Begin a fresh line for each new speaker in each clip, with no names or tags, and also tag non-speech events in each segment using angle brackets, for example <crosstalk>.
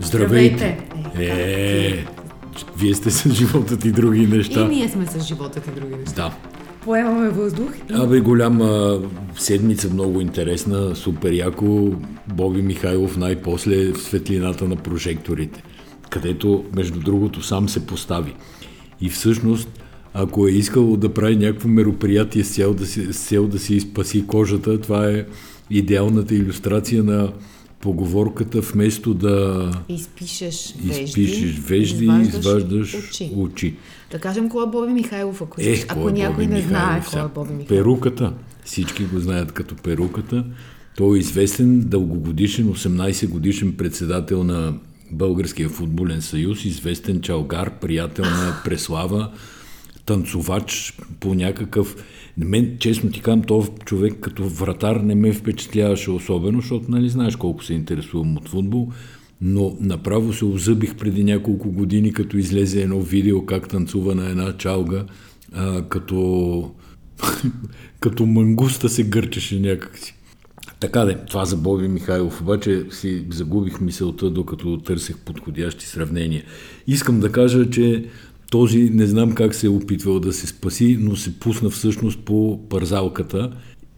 Здравейте! Е, вие сте с живота ти други неща.
И ние сме с живота ти други неща.
Да.
Поемаме въздух. И...
Абе, голяма седмица, много интересна, супер яко. Боби Михайлов най-после в светлината на прожекторите, където, между другото, сам се постави. И всъщност, ако е искал да прави някакво мероприятие с цел да си, с цел да си спаси кожата, това е идеалната иллюстрация на поговорката вместо да
изпишеш вежди,
изпишеш вежди
изваждаш,
изваждаш
очи.
очи.
Да кажем кой е Боби Михайлов, ако,
Е,
ако
е
някой
Боби
не знае кой е Боби Михайлов.
Перуката. Всички го знаят като перуката. Той е известен дългогодишен, 18 годишен председател на Българския футболен съюз, известен чалгар, приятел на Преслава, танцовач по някакъв... Мен, честно ти казвам, този човек като вратар не ме впечатляваше особено, защото нали знаеш колко се интересувам от футбол, но направо се озъбих преди няколко години, като излезе едно видео как танцува на една чалга, а, като, <laughs> като мангуста се гърчеше някакси. Така де, това за Боби Михайлов, обаче си загубих мисълта, докато търсех подходящи сравнения. Искам да кажа, че този не знам как се е опитвал да се спаси, но се пусна всъщност по парзалката,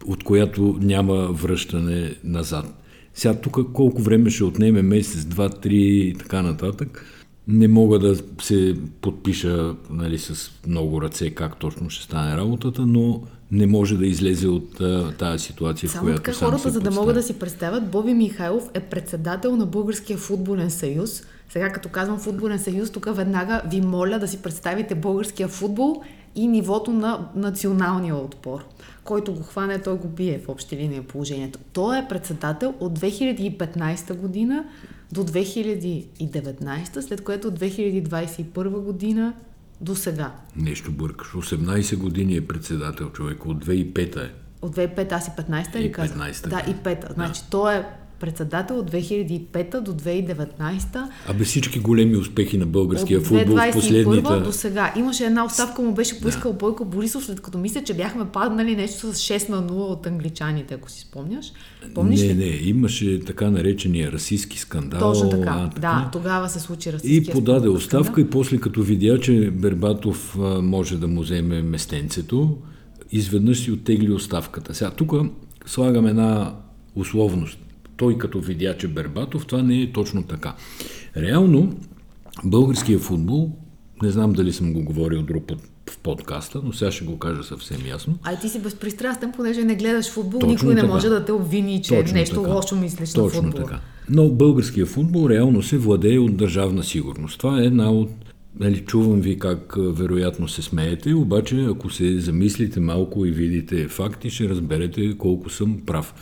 от която няма връщане назад. Сега тук колко време ще отнеме, месец, два, три и така нататък, не мога да се подпиша нали, с много ръце как точно ще стане работата, но не може да излезе от а, тази ситуация, в
Само
която
така
сам
хората, за да могат да си представят, Боби Михайлов е председател на Българския футболен съюз. Сега като казвам футболен съюз, тук веднага ви моля да си представите българския футбол и нивото на националния отпор. Който го хване, той го бие в общи линии положението. Той е председател от 2015 година до 2019, след което от 2021 година до сега.
Нещо бъркаш. 18 години е председател човек, от 2005 е.
От 2005 аз и 15-та
И
ли казах?
15-та,
Да,
да.
и 5-та. Значи той е председател от 2005 до 2019.
Абе всички големи успехи на българския
от
футбол в
2021
последните...
до сега. Имаше една оставка, му беше поискал Бойко Борисов, след като мисля, че бяхме паднали нещо с 6 на 0 от англичаните, ако си спомняш. Помниш
не,
ли?
не, имаше така наречения расистски скандал.
Точно така.
а,
Да, тогава се случи
И
расистския
подаде
скандал.
оставка и после като видя, че Бербатов а, може да му вземе местенцето, изведнъж си оттегли оставката. Сега тук слагам една условност. Той като видя, че Бербатов, това не е точно така. Реално, българския футбол, не знам дали съм го говорил друг път в подкаста, но сега ще го кажа съвсем ясно.
Ай, ти си безпристрастен, понеже не гледаш футбол,
Точно
никой не
така.
може да те обвини, че
Точно
нещо
така.
лошо мислиш на
Точно
футбола.
така. Но българския футбол реално се владее от държавна сигурност. Това е една от... Нали, чувам ви как а, вероятно се смеете, обаче ако се замислите малко и видите факти, ще разберете колко съм прав.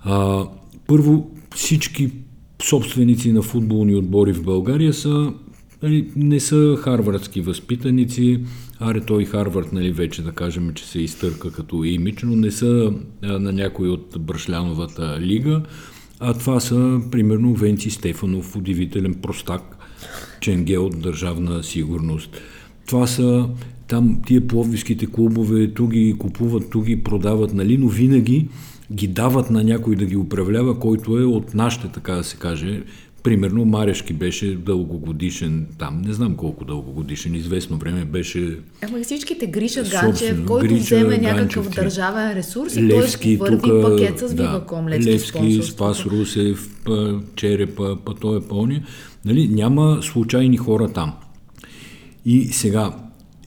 А, първо, всички собственици на футболни отбори в България са, нали, не са харвардски възпитаници, аре той Харвард, нали, вече да кажем, че се изтърка като имидж, но не са а, на някой от Брашляновата лига, а това са, примерно, Венци Стефанов, удивителен простак, Ченге от Държавна сигурност. Това са там тия пловдивските клубове, ту ги купуват, ту ги продават, нали, но винаги ги дават на някой да ги управлява, който е от нашите, така да се каже. Примерно Марешки беше дългогодишен там, не знам колко дългогодишен, известно време беше
Ама всичките Гриша Ганчев, който
Гриша
вземе някакъв
Ганчев,
държавен ресурс и
Левски,
той върви
тук,
пакет с
да,
Виваком, Левски,
Левски. Спас Русев, па, Черепа, па той е пълния. Нали, няма случайни хора там. И сега,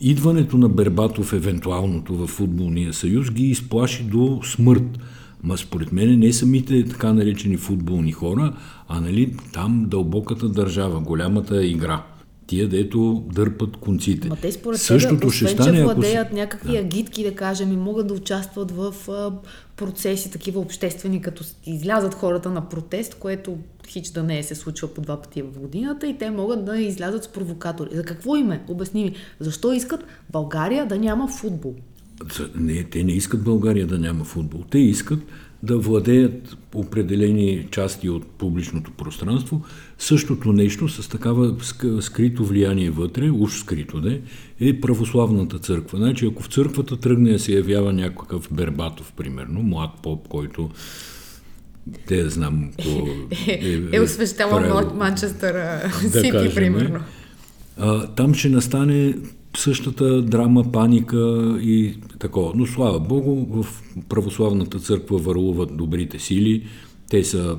идването на Бербатов, евентуалното в футболния съюз, ги изплаши до смърт. Ма според мен не самите така наречени футболни хора, а нали, там дълбоката държава, голямата игра. Тия, дето дърпат конците.
Ма те според
Същото
тебе,
ще стане,
че
ако
владеят
се-
някакви агитки, да кажем, и могат да участват в а, процеси такива обществени, като излязат хората на протест, което хич да не е се случва по два пъти в годината и те могат да излязат с провокатори. За какво им е? Обясни ми. Защо искат България да няма футбол?
Не, те не искат България да няма футбол. Те искат да владеят определени части от публичното пространство. Същото нещо с такава ск- скрито влияние вътре, уж скрито де, е православната църква. Значи, ако в църквата тръгне да се явява някакъв Бербатов, примерно, млад поп, който те знам
ко <laughs> е, е, е освещава Манчестър Сити, да примерно.
А, там ще настане същата драма, паника и такова. Но слава Богу, в православната църква върлуват добрите сили. Те са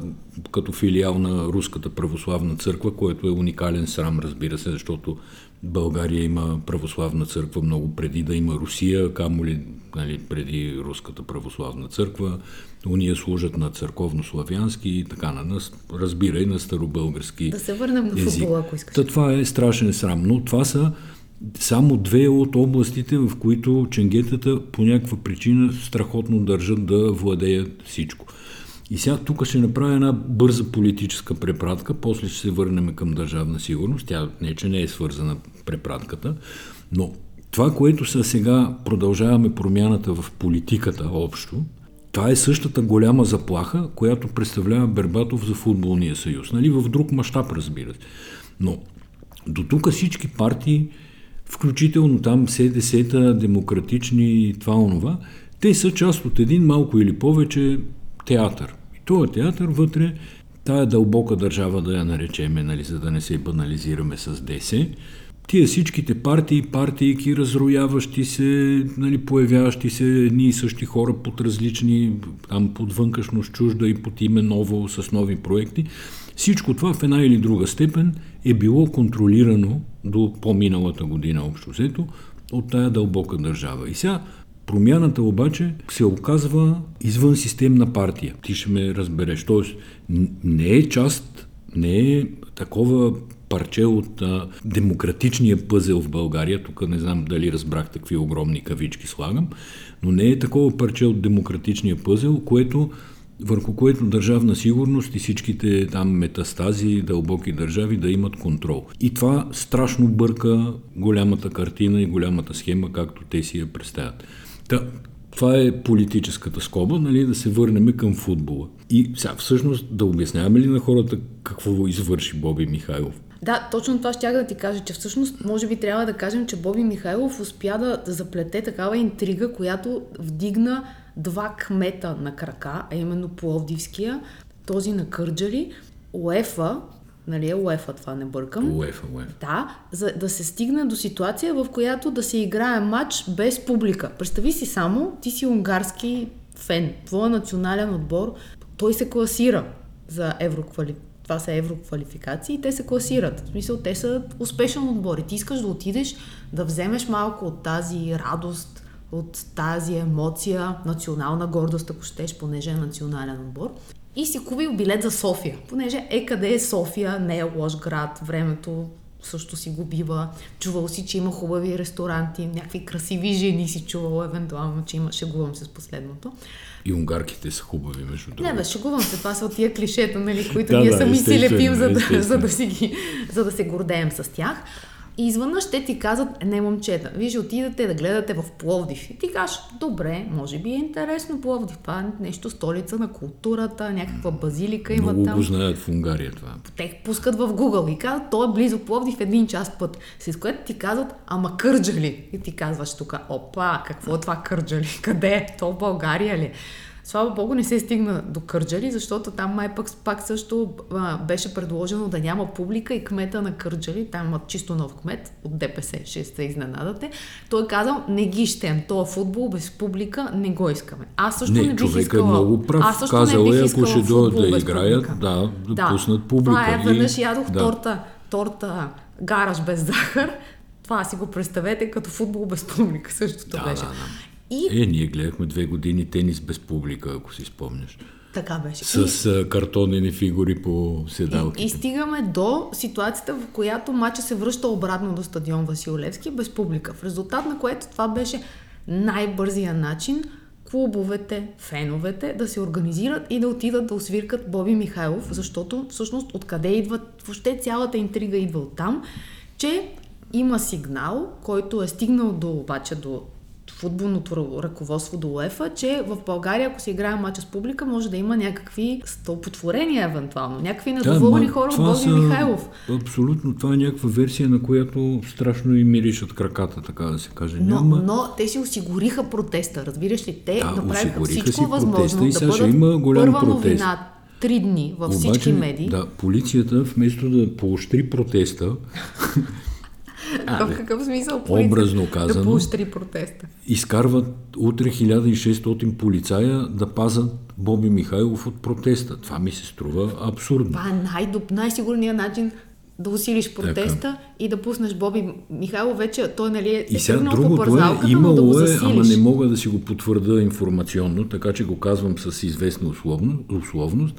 като филиал на Руската православна църква, което е уникален срам, разбира се, защото България има православна църква много преди да има Русия, камо ли нали, преди Руската православна църква. Уния служат на църковно-славянски и така на нас, разбира и на старобългарски
Да се върнем на футбола, ако искаш.
Та, това е страшен срам, но това са само две от областите, в които ченгетата по някаква причина страхотно държат да владеят всичко. И сега тук ще направя една бърза политическа препратка, после ще се върнем към държавна сигурност. Тя не, че не е свързана препратката, но това, което са сега продължаваме промяната в политиката общо, това е същата голяма заплаха, която представлява Бербатов за футболния съюз. Нали? В друг мащаб, разбира се. Но до тук всички партии, включително там СДС-та, демократични и това онова, те са част от един малко или повече театър. И този театър вътре, тая дълбока държава да я наречеме, нали, за да не се банализираме с ДС, тия всичките партии, партийки, разрояващи се, нали, появяващи се едни и същи хора под различни, там под вънкашност чужда и под име ново, с нови проекти, всичко това в една или друга степен е било контролирано до по-миналата година общо взето от тая дълбока държава. И сега Промяната обаче се оказва извън системна партия. Ти ще ме разбереш. Тоест, не е част, не е такова парче от а, демократичния пъзел в България. Тук не знам дали разбрах какви огромни кавички слагам, но не е такова парче от демократичния пъзел, което върху което държавна сигурност и всичките там метастази, дълбоки държави да имат контрол. И това страшно бърка голямата картина и голямата схема, както те си я представят. Та, това е политическата скоба, нали, да се върнем към футбола. И сега всъщност да обясняваме ли на хората какво извърши Боби Михайлов?
Да, точно това ще да ти кажа, че всъщност може би трябва да кажем, че Боби Михайлов успя да, да заплете такава интрига, която вдигна два кмета на крака, а именно Пловдивския, този на Кърджали, Уефа, нали е УЕФА, това не бъркам.
УЕФА, УЕФА.
Да, за да се стигне до ситуация, в която да се играе матч без публика. Представи си само, ти си унгарски фен, твоя национален отбор, той се класира за евроквалификация това са евроквалификации и те се класират. В смисъл, те са успешен отбор и ти искаш да отидеш да вземеш малко от тази радост, от тази емоция, национална гордост, ако щеш, понеже е национален отбор. И си купил билет за София, понеже е къде е София, не е лош град, времето също си го бива. Чувал си, че има хубави ресторанти, някакви красиви жени си чувал, евентуално, че има, шегувам се с последното.
И унгарките са хубави, между другото.
Не, бе, шегувам се. Това са от тия клишета, нали, които да, ние да, сами си лепим, за да, за, да си ги, за да се гордеем с тях. И изведнъж те ти казват, не момчета, вие отидете да гледате в Пловдив. И ти кажеш, добре, може би е интересно Пловдив. Това е нещо столица на културата, някаква базилика има
Много
там.
го знаят в Унгария това.
Те пускат в Google и казват, то е близо Пловдив един час път. С което ти казват, ама Кърджали. И ти казваш тук, опа, какво е това Кърджали? Къде е? То в България ли? Слава Богу не се стигна до Кърджали, защото там май пък, пак също а, беше предложено да няма публика и кмета на Кърджали, там имат чисто нов кмет от ДПС, ще се изненадате. Той е казал, не ги щем, това футбол без публика не го искаме. Аз също не, не бих
е искала. е много прав. Аз също казал не бих е, ако ще дойдат да играят, да, да, да, пуснат публика.
Това е, веднъж ядох да. торта, торта гараж без захар, това си го представете като футбол без публика. Същото да, беше. Да, да.
И... Е, ние гледахме две години тенис без публика, ако си спомняш.
Така беше.
С и... картонени фигури по седалките.
И, и стигаме до ситуацията, в която матча се връща обратно до стадион Василевски без публика. В резултат на което това беше най-бързия начин клубовете, феновете да се организират и да отидат да освиркат Боби Михайлов, защото всъщност откъде идват, въобще цялата интрига идва от там, че има сигнал, който е стигнал до, обаче до футболното ръководство до УЕФА, че в България, ако се играе матча с публика, може да има някакви стълпотворения, евентуално. Някакви недоволни да, хора от Боги са... Михайлов.
Абсолютно. Това е някаква версия, на която страшно и миришат краката, така да се каже.
Но,
Няма...
но те си осигуриха протеста, разбираш ли? Те
да,
направиха всичко
си
възможно
и
да бъдат
има голям
първа
протест.
новина три дни във
Обаче,
всички медии.
Да, полицията вместо да поощри протеста, <laughs>
А, в какъв смисъл полиция?
Образно казано.
Да поощри протеста.
Изкарват утре 1600 полицая да пазат Боби Михайлов от протеста. Това ми се струва абсурдно.
Това е най- най-сигурният начин да усилиш протеста така. и да пуснеш Боби Михайлов вече, той нали е
И сега другото е, имало
да
е, ама не мога да си го потвърда информационно, така че го казвам с известна условно, условност,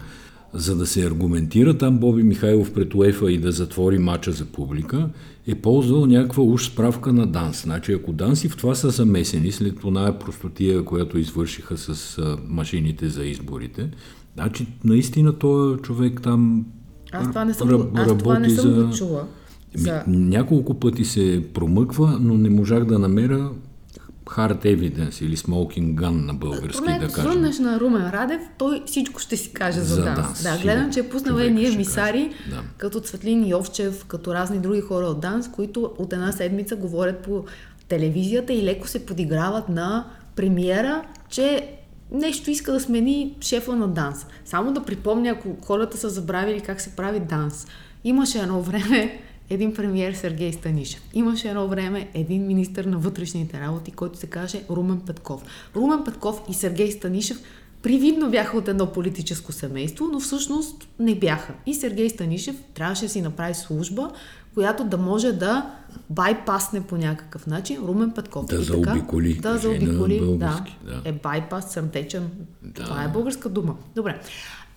за да се аргументира там Боби Михайлов пред УЕФА и да затвори мача за публика, е ползвал някаква уж справка на ДАНС. Значи ако ДАНС и в това са замесени, след оная простотия, която извършиха с машините за изборите, значи наистина този човек там
Аз това не съм, го, аз това не съм
за...
го чула. За...
Няколко пъти се промъква, но не можах да намеря hard evidence или smoking gun на български,
Поне,
да кажем.
звъннеш на Румен Радев, той всичко ще си каже за,
За
ДАНС. Да,
сигурно.
гледам, че е пуснал
Човек
ние
ще
мисари,
каже, да.
като Цветлин Йовчев, като разни други хора от ДАНС, които от една седмица говорят по телевизията и леко се подиграват на премиера, че нещо иска да смени шефа на ДАНС. Само да припомня, ако хората са забравили как се прави ДАНС. Имаше едно време един премиер Сергей Станишев. Имаше едно време един министр на вътрешните работи, който се каже Румен Петков. Румен Петков и Сергей Станишев привидно бяха от едно политическо семейство, но всъщност не бяха. И Сергей Станишев трябваше да си направи служба, която да може да байпасне по някакъв начин Румен Петков.
Да
И
заобиколи,
Да,
кажи на
заобиколи, да,
да.
Е байпас, сърдечен.
Да.
Това е българска дума. Добре.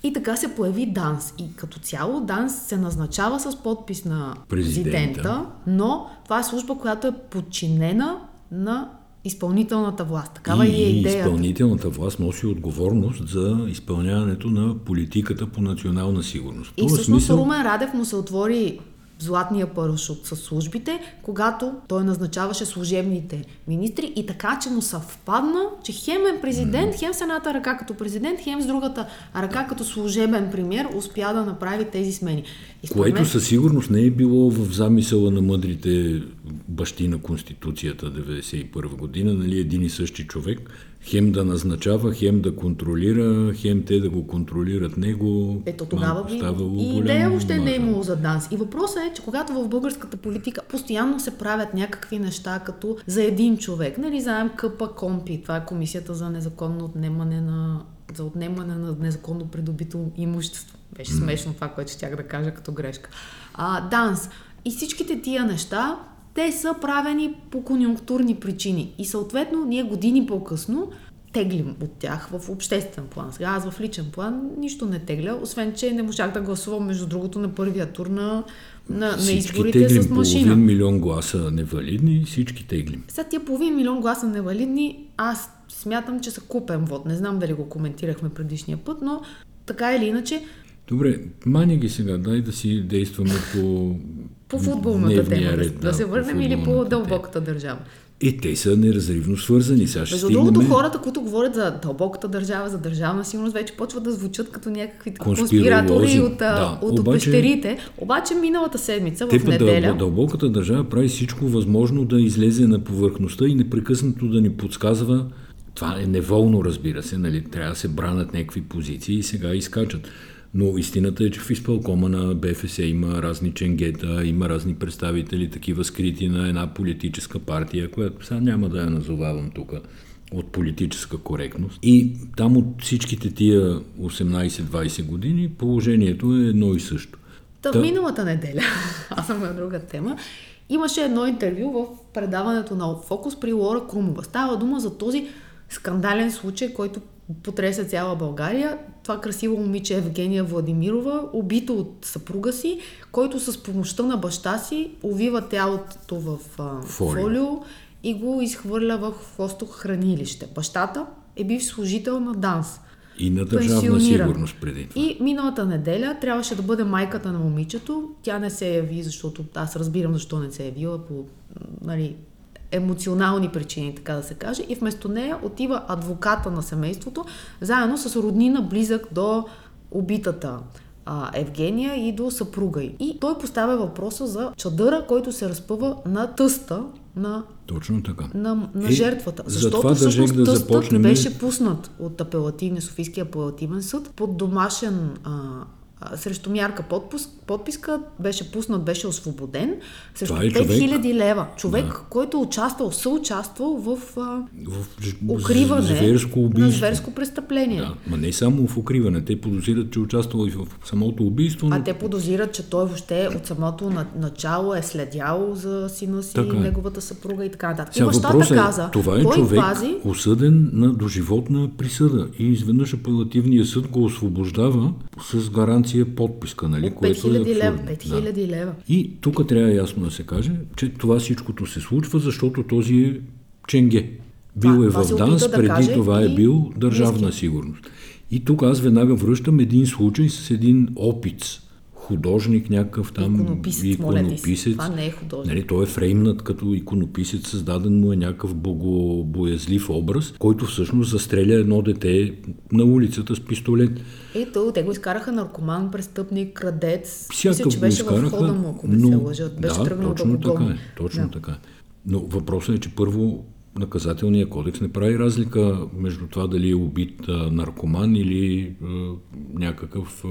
И така се появи ДАНС. И като цяло ДАНС се назначава с подпис на
Президента.
президента, но това е служба, която е подчинена на изпълнителната власт. Такава
и,
и е идеята.
изпълнителната власт носи отговорност за изпълняването на политиката по национална сигурност.
И всъщност Румен Радев му се отвори златния парашут с службите, когато той назначаваше служебните министри и така, че му съвпадна, че хем е президент, хем с едната ръка като президент, хем с другата ръка като служебен премьер успя да направи тези смени. И
Което
мен-
със сигурност не е било в замисъла на мъдрите бащи на Конституцията 91 година, нали, един и същи човек, хем да назначава, хем да контролира, хем те да го контролират него.
Ето тогава би... И идея въобще не е имало за данс. И въпросът е, че когато в българската политика постоянно се правят някакви неща, като за един човек, нали, знаем КП Компи, това е комисията за незаконно отнемане на за отнемане на незаконно придобито имущество. Беше смешно това, което щях да кажа като грешка. А, данс. И всичките тия неща, те са правени по конюнктурни причини. И съответно, ние години по-късно теглим от тях в обществен план. Сега аз в личен план нищо не тегля, освен че не можах да гласувам, между другото, на първия тур на, на, на изборите
теглим
с машина.
половин милион гласа невалидни, всички теглим.
Сега тия половин милион гласа невалидни, аз смятам, че са купен вод. Не знам дали го коментирахме предишния път, но така или иначе,
Добре, мани ги сега, дай да си действаме по <laughs>
по футболната тема,
ред,
да, да се върнем или по
футболната тема.
дълбоката държава.
И те са неразривно свързани. Сега
Между
стигнем...
другото, хората, които говорят за дълбоката държава, за държавна сигурност, вече почват да звучат като някакви конспиратори от,
Да,
от
обаче-
пещерите. Обаче миналата седмица,
Те
в неделя,
дъл, дълбоката държава прави всичко възможно да излезе на повърхността и непрекъснато да ни подсказва. Това е неволно, разбира се, нали? трябва да се бранят някакви позиции и сега изкачат. Но истината е, че в изпълкома на БФС има разни ченгета, има разни представители, такива скрити на една политическа партия, която сега няма да я назовавам тук от политическа коректност. И там от всичките тия 18-20 години положението е едно и също.
Та,
Та-
миналата неделя, <laughs> аз съм на друга тема, имаше едно интервю в предаването на Фокус при Лора Крумова. Става дума за този скандален случай, който потреса цяла България. Това красиво момиче Евгения Владимирова, убито от съпруга си, който с помощта на баща си увива тялото в а,
Фолио.
фолио и го изхвърля в хвостохранилище. Бащата е бив служител на ДАНС.
И на държавна сигурност преди това.
И миналата неделя трябваше да бъде майката на момичето. Тя не се яви, защото аз разбирам защо не се е явила по нали, емоционални причини, така да се каже, и вместо нея отива адвоката на семейството, заедно с роднина близък до убитата а, Евгения и до съпруга й. И той поставя въпроса за чадъра, който се разпъва на тъста на,
Точно така.
на, на
Е,
жертвата.
за
Защото всъщност
да
тъстът
започнем-
беше пуснат от апелативния, Софийския апелативен съд под домашен а, срещу мярка подпуск, подписка, беше пуснат, беше освободен срещу
е човек-
5000 лева. Човек,
Да.
който е участвал, съучаствал в а,
В
укриване
зверско
на зверско престъпление.
Да, ма не само в укриване. Те подозират, че е участвал и в самото убийство, но
А те подозират, че той въобще от самото на- начало е следял за сина си,
Така е.
неговата съпруга и така нататък. И бащата
е,
каза,
това е
кой
човек
пази
осъден на доживотна присъда и изведнъж апелативния съд го освобождава с гаранция подписка, нали,
от
което е
5000 лева.
абсурдно.
5000 лева.
И тук трябва ясно да се каже, че това всичкото се случва, защото този е Ченге. Бил
Това-
е в ДАНС,
да
преди
каже
това е бил държавна
Ниски.
сигурност. И тук аз веднага връщам един случай с един опиц. Художник някакъв там,
Иконописец,
иконописец.
Това не е художник.
Нали, той е фреймнат като иконописец, създаден му е някакъв богобоязлив образ, който всъщност застреля едно дете на улицата с пистолет.
Ето, те го изкараха наркоман, престъпник, крадец.
Всякакъв
Мисля, че беше в
изкараха,
хода му, ако не
но...
се лъжат. Беше
да,
тръгнал
точно
да
така е, точно
Да.
така е. Но въпросът е, че първо наказателния кодекс не прави разлика между това дали е убит а, наркоман или а, някакъв а,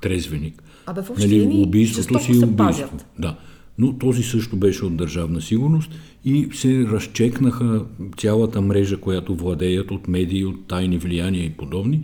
трезвеник.
Абе, в
Нали, убийството
жестоко
си е
се
убийство. Да. Но този също беше от държавна сигурност и се разчекнаха цялата мрежа, която владеят от медии, от тайни влияния и подобни.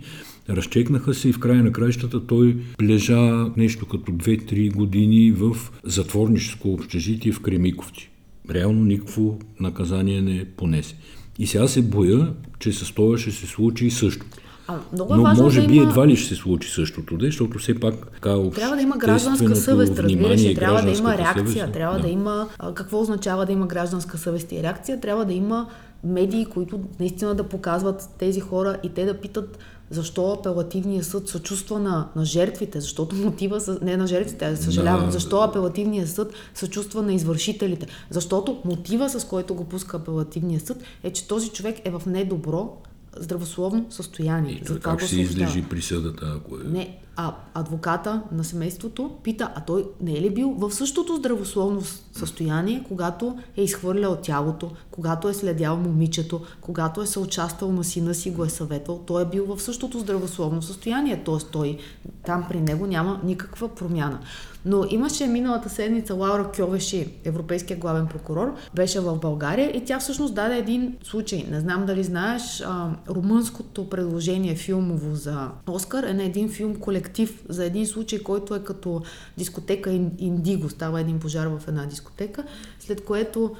Разчекнаха се и в края на краищата той лежа нещо като 2-3 години в затворническо общежитие в Кремиковци. Реално никакво наказание не понесе. И сега се боя, че с това ще се случи също.
А, много е
Но
важно
може
да
би
има...
едва ли ще се случи същото, де, защото все пак така
Трябва да има гражданска съвест, разбира
внимание
се. Трябва да има реакция.
съвест,
Трябва да има... а, Какво означава да има гражданска съвест и реакция? Трябва да има медии, които наистина да показват тези хора и те да питат защо апелативният съд съчувства на, на жертвите, защото мотива, с- не на жертвите, а съжалявам,
На-
защо апелативният съд съчувства на извършителите, защото мотива, с който го пуска апелативният съд, е, че този човек е в недобро здравословно състояние.
И
Затова
как ще излежи присъдата, ако е...
Не, а адвоката на семейството пита, а той не е ли бил в същото здравословно с- състояние, когато е изхвърлял тялото, когато е следял момичето, когато е съучаствал на сина си, го е съветвал, той е бил в същото здравословно състояние, т.е. той там при него няма никаква промяна. Но имаше миналата седмица Лаура Кьовеши, европейския главен прокурор, беше в България и тя всъщност даде един случай. Не знам дали знаеш, а, румънското предложение филмово за Оскар е на един филм колектив за един случай, който е като дискотека Ин- Индиго. Става един пожар в една дискотека, след което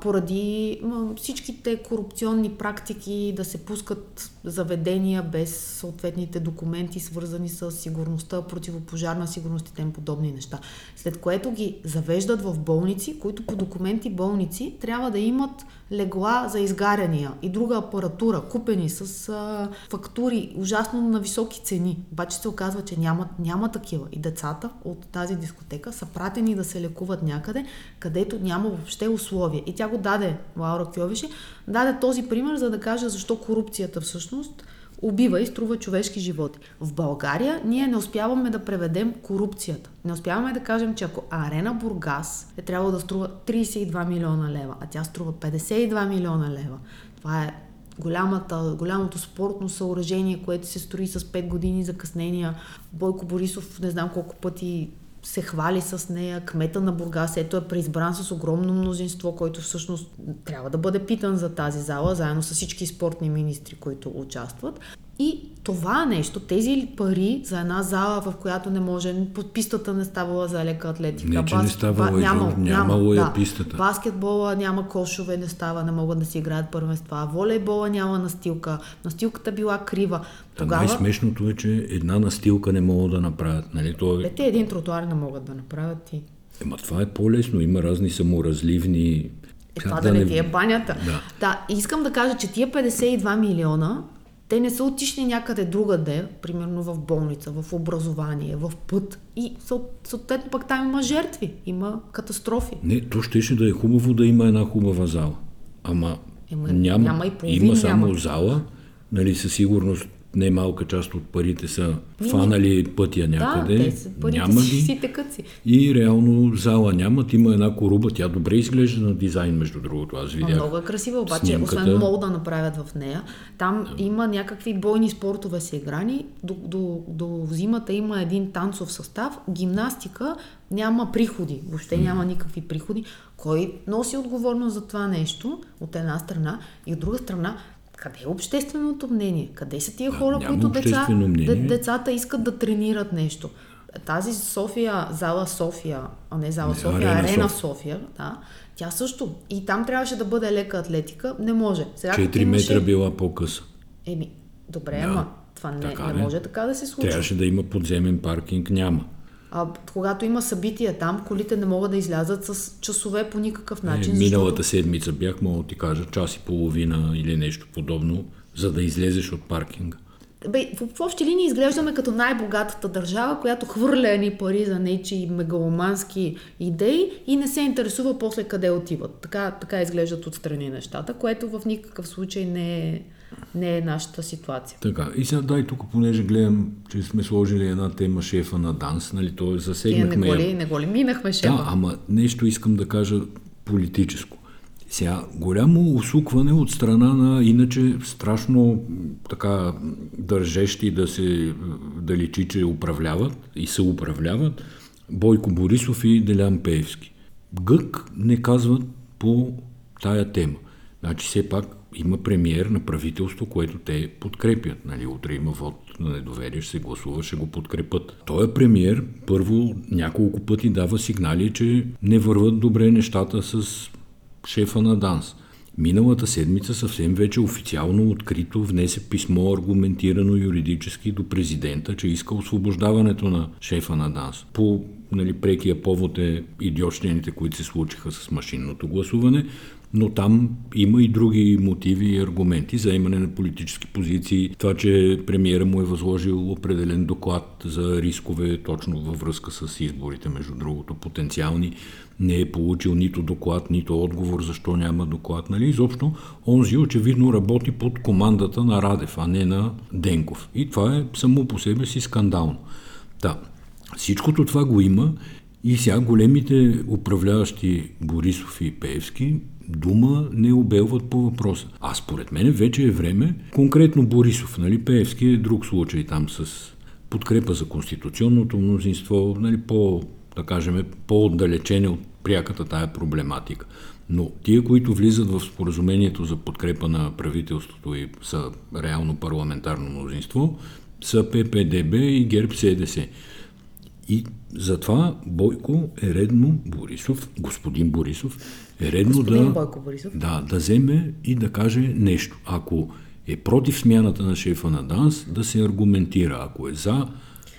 поради всичките корупционни практики да се пускат заведения без съответните документи, свързани с сигурността, противопожарна сигурност и тем подобни неща. След което ги завеждат в болници, които по документи болници трябва да имат легла за изгаряния и друга апаратура, купени с а, фактури ужасно на високи цени. Обаче се оказва, че няма, няма такива. И децата от тази дискотека са пратени да се лекуват някъде, където няма въобще условия. И тя го даде, Лаура Кьовиши, даде този пример, за да каже защо корупцията всъщност убива и струва човешки животи. В България ние не успяваме да преведем корупцията. Не успяваме да кажем, че ако Арена Бургас е трябвало да струва 32 милиона лева, а тя струва 52 милиона лева, това е голямата, голямото спортно съоръжение, което се строи с 5 години закъснения. Бойко Борисов не знам колко пъти се хвали с нея, кмета на Бургас, ето е преизбран с огромно мнозинство, който всъщност трябва да бъде питан за тази зала, заедно с всички спортни министри, които участват. И това нещо, тези пари за една зала, в която не може, под пистата не ставала за лека атлетика.
Не, че не ставала, изобщо, нямало е пистата.
Баскетбола няма кошове, не става, не могат да си играят първенства. Волейбола няма настилка. Настилката била крива.
Тогава... Най-смешното е, че една настилка не могат да направят. Нали? То е...
Бе, те един тротуар не могат да направят и...
Ема това е по-лесно. Има разни саморазливни...
Е, това да, не ти е банята.
Да.
да, искам да кажа, че тия 52 милиона, те не са отишли някъде другаде, примерно в болница, в образование, в път. И съот- съответно пък там има жертви, има катастрофи.
Не, то щеше да е хубаво да има една хубава зала. Ама
Ема,
няма,
няма и половин,
има само
няма.
зала, нали, със сигурност не малка част от парите са фанали пътя някъде.
Да, те са
няма
си,
ги.
си текат си.
И реално зала нямат. Има една коруба. Тя добре изглежда на дизайн, между другото. Аз видях.
много е красива, обаче
снимката.
освен мол да направят в нея, там има някакви бойни спортове са играни, до, до, до зимата има един танцов състав, гимнастика няма приходи, въобще няма никакви приходи. Кой носи отговорност за това нещо, от една страна, и от друга страна, къде е общественото мнение? Къде са тия
Да,
хора,
няма
които деца,
мнение.
децата искат да тренират нещо? Тази София, зала София, а не зала
Не,
София,
Арена
арена,
София.
София, да, тя също. И там трябваше да бъде лека атлетика. Не може. Сега, като
4
имаше-
метра била по-къса.
Еми, добре,
Да,
ама това не,
така
не може така да се случва.
Трябваше да има подземен паркинг. Няма.
А, когато има събития там, колите не могат да излязат с часове по никакъв
Е,
начин.
миналата седмица бях, мога да ти кажа, час и половина или нещо подобно, за да излезеш от паркинга.
Бе, в, общи линии изглеждаме като най-богатата държава, която хвърля едни пари за нечи мегаломански идеи и не се интересува после къде отиват. Така, така изглеждат отстрани нещата, което в никакъв случай не е, не е нашата ситуация.
Така, и сега дай тук, понеже гледам, че сме сложили една тема шефа на данс, нали, то
не
засегнахме
го, ли, не го ли минахме шефа?
Да, ама нещо искам да кажа политическо. Сега, голямо усукване от страна на иначе страшно така държещи да се да личи, че управляват и се управляват Бойко Борисов и Делян Пеевски. Гък не казват по тая тема. Значи все пак има премиер на правителство, което те подкрепят. Нали, утре има вод на недоверие, ще се гласува, ще го подкрепят. Той е премиер, първо няколко пъти дава сигнали, че не върват добре нещата с шефа на ДАНС. Миналата седмица съвсем вече официално открито внесе писмо аргументирано юридически до президента, че иска освобождаването на шефа на ДАНС. По нали, прекия повод е идиотщините, които се случиха с машинното гласуване, но там има и други мотиви и аргументи за имане на политически позиции. Това, че премиера му е възложил определен доклад за рискове точно във връзка с изборите, между другото, потенциални. Не е получил нито доклад, нито отговор, защо няма доклад. Нали? Изобщо, онзи очевидно работи под командата на Радев, а не на Денков. И това е само по себе си скандално. Да, всичкото това го има и сега големите управляващи Борисов и Пеевски дума не обелват по въпроса. А според мен вече е време, конкретно Борисов, нали, Пеевски е друг случай там с подкрепа за конституционното мнозинство, нали, по, да кажем, по-отдалечени от пряката тая проблематика. Но тия, които влизат в споразумението за подкрепа на правителството и са реално парламентарно мнозинство, са ППДБ и ГЕРБ СДС. И затова Бойко е редно, Борисов, господин Борисов, е редно да, да, да вземе и да каже нещо. Ако е против смяната на шефа на ДАНС, да се аргументира. Ако е за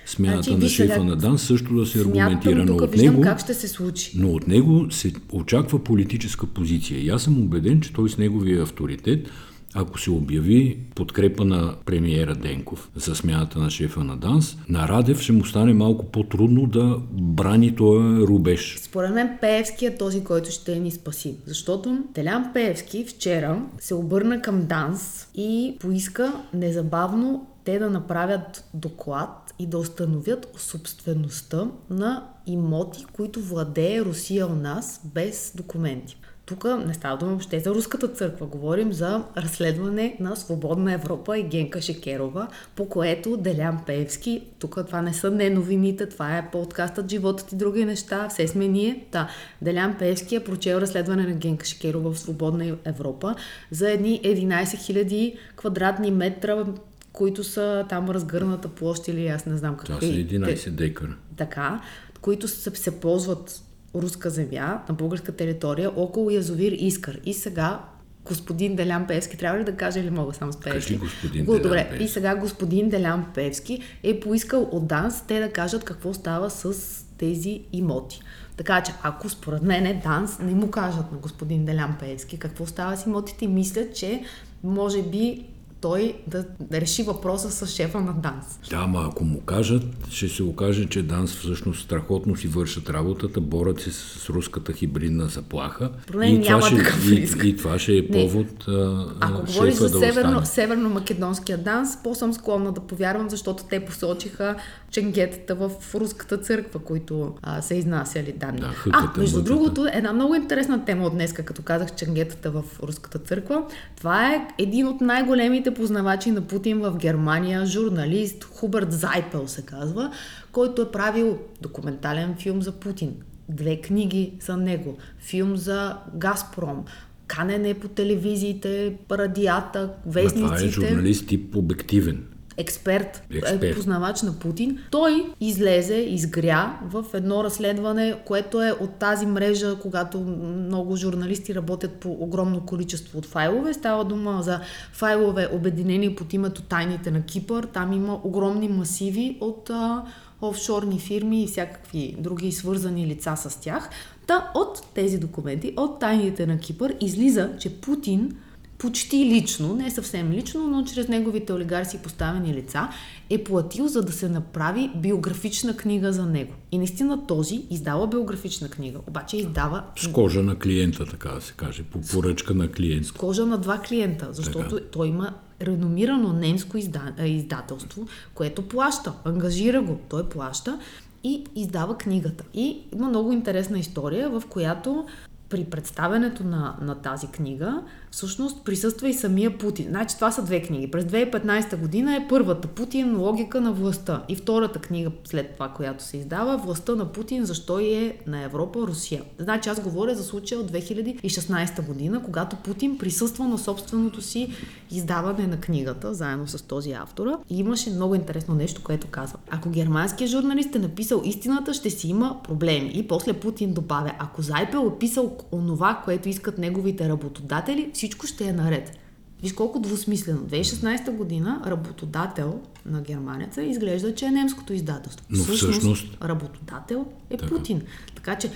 смяната
Значи,
на шефа
сега,
на ДАНС, също да се аргументира. Но от него,
как ще се случи.
но от него се очаква политическа позиция. И аз съм убеден, че той с неговия авторитет, ако се обяви подкрепа на премиера Денков за смяната на шефа на ДАНС, на Радев ще му стане малко по-трудно да брани този рубеж.
Според мен Пеевски е този, който ще ни спаси. Защото Делян Пеевски вчера се обърна към ДАНС и поиска незабавно те да направят доклад и да установят собствеността на имоти, които владее Русия у нас без документи. Тук не става дума въобще за руската църква. Говорим за разследване на Свободна Европа и Генка Шекерова, по което Делян Пеевски, тук това не са не новините, това е подкастът Животът и други неща, все сме ние. Да, Делян Пеевски е прочел разследване на Генка Шекерова в Свободна Европа за едни 11 000 квадратни метра които са там разгърната площ или аз не знам
Това
какви.
са 11 декара.
Така, които се, се ползват руска земя на българска територия около язовир Искър. И сега господин Делян Певски, трябва ли да кажа или мога само с Певски?
Кажи господин
Го-
Делян
Добре,
Пеевски.
и сега господин Делян Певски е поискал от ДАНС те да кажат какво става с тези имоти. Така че, ако според мен ДАНС не му кажат на господин Делян Пеевски какво става с имотите, мисля, че може би той да, да реши въпроса с шефа на Данс.
Да, ама ако му кажат, ще се окаже, че Данс всъщност страхотно си вършат работата, борят се с руската хибридна заплаха.
Поне няма
това ще, и, и това ще е повод а,
Ако
а,
говориш за
да
северно, северно-македонския данс, по-съм склонна да повярвам, защото те посочиха ченгетата в руската църква, които а, са изнасяли данни.
Да,
а,
хъката,
между
мъката.
другото, една много интересна тема от днес, като казах ченгетата в руската църква. Това е един от най-големите познавачи на Путин в Германия, журналист, Хуберт Зайпел се казва, който е правил документален филм за Путин. Две книги за него. Филм за Газпром. Канене по телевизиите, радията,
Ма това е
вестниците
журналист тип обективен.
Експерт,
Експерт.
е познавач на Путин, той излезе, изгря в едно разследване, което е от тази мрежа, когато много журналисти работят по огромно количество от файлове. Става дума за файлове, обединени под името Тайните на Кипър. Там има огромни масиви от а, офшорни фирми и всякакви други свързани лица с тях. Та от тези документи, от Тайните на Кипър, излиза, че Путин почти лично, не съвсем лично, но чрез неговите олигарси поставени лица, е платил за да се направи биографична книга за него. И наистина този издава биографична книга, обаче издава
С кожа на клиента, така да се каже, по поръчка на клиент.
с кожа на два клиента, защото
Така.
той има реномирано немско изда... издателство, което плаща, ангажира го, той плаща и издава книгата. И има много интересна история, в която при представянето на, на тази книга, всъщност присъства и самия Путин. Значи това са две книги. През 2015 година е първата Путин логика на властта. И втората книга след това, която се издава, властта на Путин, защо е на Европа, Русия. Значи аз говоря за случая от 2016 година, когато Путин присъства на собственото си издаване на книгата, заедно с този автора. И имаше много интересно нещо, което казва. Ако германският журналист е написал истината, ще си има проблеми. И после Путин добавя, ако Зайпел е писал онова, което искат неговите работодатели, всичко ще е наред. Виж колко двусмислено. 2016 година работодател на германеца изглежда, че е немското издателство.
Но всъщност-
работодател е
Така.
Путин. Така че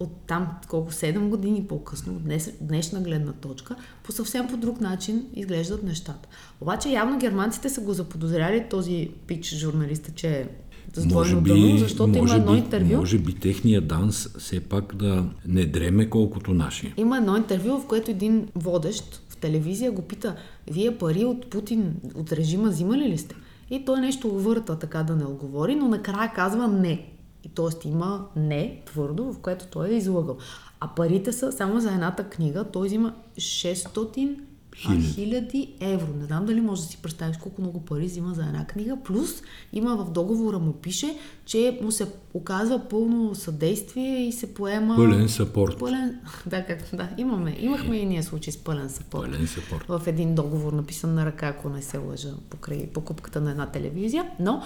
от там, колко 7 години по-късно, от днес, днешна гледна точка, по съвсем по друг начин изглеждат нещата. Обаче явно германците са го заподозряли този пич журналиста, че е с двойно дъно, защото има
може
едно
би,
интервю.
Може би техния данс все пак да не дреме колкото нашия.
Има едно интервю, в което един водещ в телевизия го пита, вие пари от Путин, от режима взимали ли сте? И той нещо върта така да не отговори, но накрая казва не. И т.е. има не твърдо, в което той е излъгал. А парите са само за едната книга, той взима 600
Хиляди.
хиляди евро. Не знам дали можеш да си представиш колко много пари взима за една книга. Плюс има в договора му пише, че му се оказва пълно съдействие и се поема...
Пълен сапорт.
Пълен, <laughs> да, как, да, имаме. Имахме и ние случай с пълен сапорт.
Пълен сапорт.
В един договор, написан на ръка, ако не се лъжа, покрай покупката на една телевизия. Но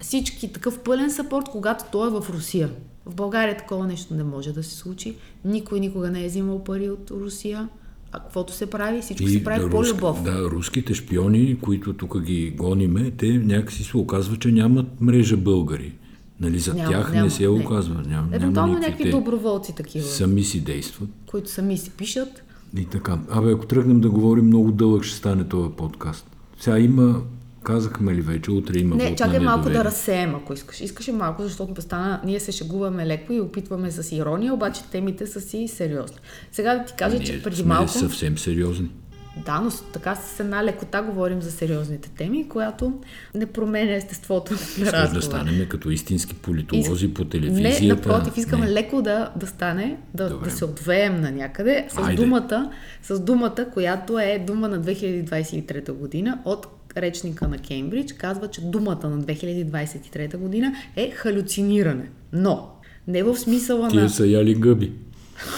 всички такъв пълен сапорт, когато той е в Русия. В България такова нещо не може да се случи. Никой никога не е взимал пари от Русия. А каквото се прави, всичко се прави
да,
по любов.
Да, руските шпиони, които тук ги гониме, те някакси се оказва, че нямат мрежа българи. Нали, за
Няма,
тях
няма,
не се
не.
оказва. Няма, няма
Евентуално
никакви.
някакви доброволци такива,
Сами си действат.
които сами си пишат.
И така. Абе, ако тръгнем да говорим, много дълъг ще стане този подкаст. Сега има, казахме ли вече, утре има
Не, чакай малко да разсеем, ако искаш. Искаш и малко, защото стана, ние се шегуваме леко и опитваме с ирония, обаче темите са си сериозни. Сега да ти кажа,
Ние
че преди
сме
малко...
съвсем сериозни.
Да, но така с една лекота говорим за сериозните теми, която не променя естеството на
Искаш да
разговора.
станем като истински политолози по телевизията.
Не, напротив, искаме
Не.
леко да, да стане, да,
Добре.
да се отвеем на някъде с
Айде.
думата, с думата, която е дума на 2023 година от речника на Кембридж. Казва, че думата на 2023 година е халюциниране. Но не в смисъла на...
Тия са яли гъби.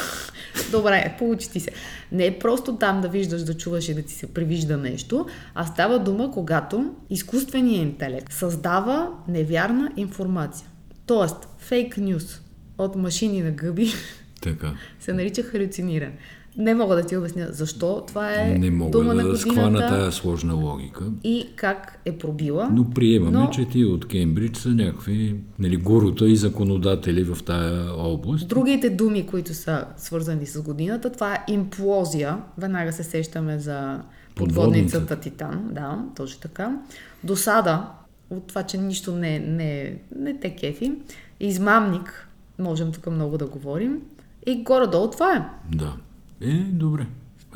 <laughs>
Добре, получи ти се. Не е просто там да виждаш, да чуваш и да ти се привижда нещо, а става дума, когато изкуственият интелект създава невярна информация. Тоест, фейк нюс от машини на гъби
Така. <laughs>
се нарича халюциниране. Не мога да ти обясня защо. Това е
Не мога
дума на
да
годината
схвана тая сложна логика.
и как е пробила.
Но приемаме,
Но-
че ти от Кембридж са някакви нали, гурута и законодатели в тая област.
Другите думи, които са свързани с годината, това е имплозия. Веднага се сещаме за подводницата Титан. Да, точно така. Досада от това, че нищо не, не, не те кефи. Измамник, можем тук много да говорим. И горе-долу това е.
Да. Е, добре.